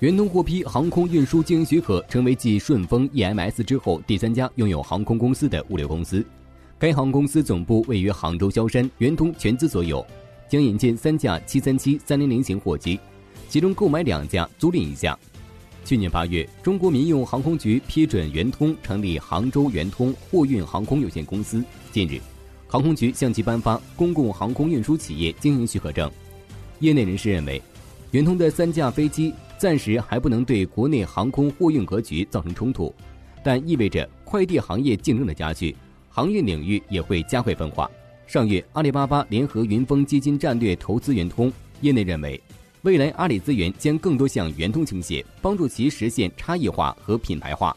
圆通获批航空运输经营许可，成为继顺丰、EMS 之后第三家拥有航空公司的物流公司。该航空公司总部位于杭州萧山，圆通全资所有，将引进三架737、300型货机，其中购买两架，租赁一架。去年八月，中国民用航空局批准圆通成立杭州圆通货运航空有限公司。近日，航空局向其颁发公共航空运输企业经营许可证。业内人士认为，圆通的三架飞机暂时还不能对国内航空货运格局造成冲突，但意味着快递行业竞争的加剧，航运领域也会加快分化。上月，阿里巴巴联合云峰基金战略投资圆通，业内认为。未来，阿里资源将更多向圆通倾斜，帮助其实现差异化和品牌化。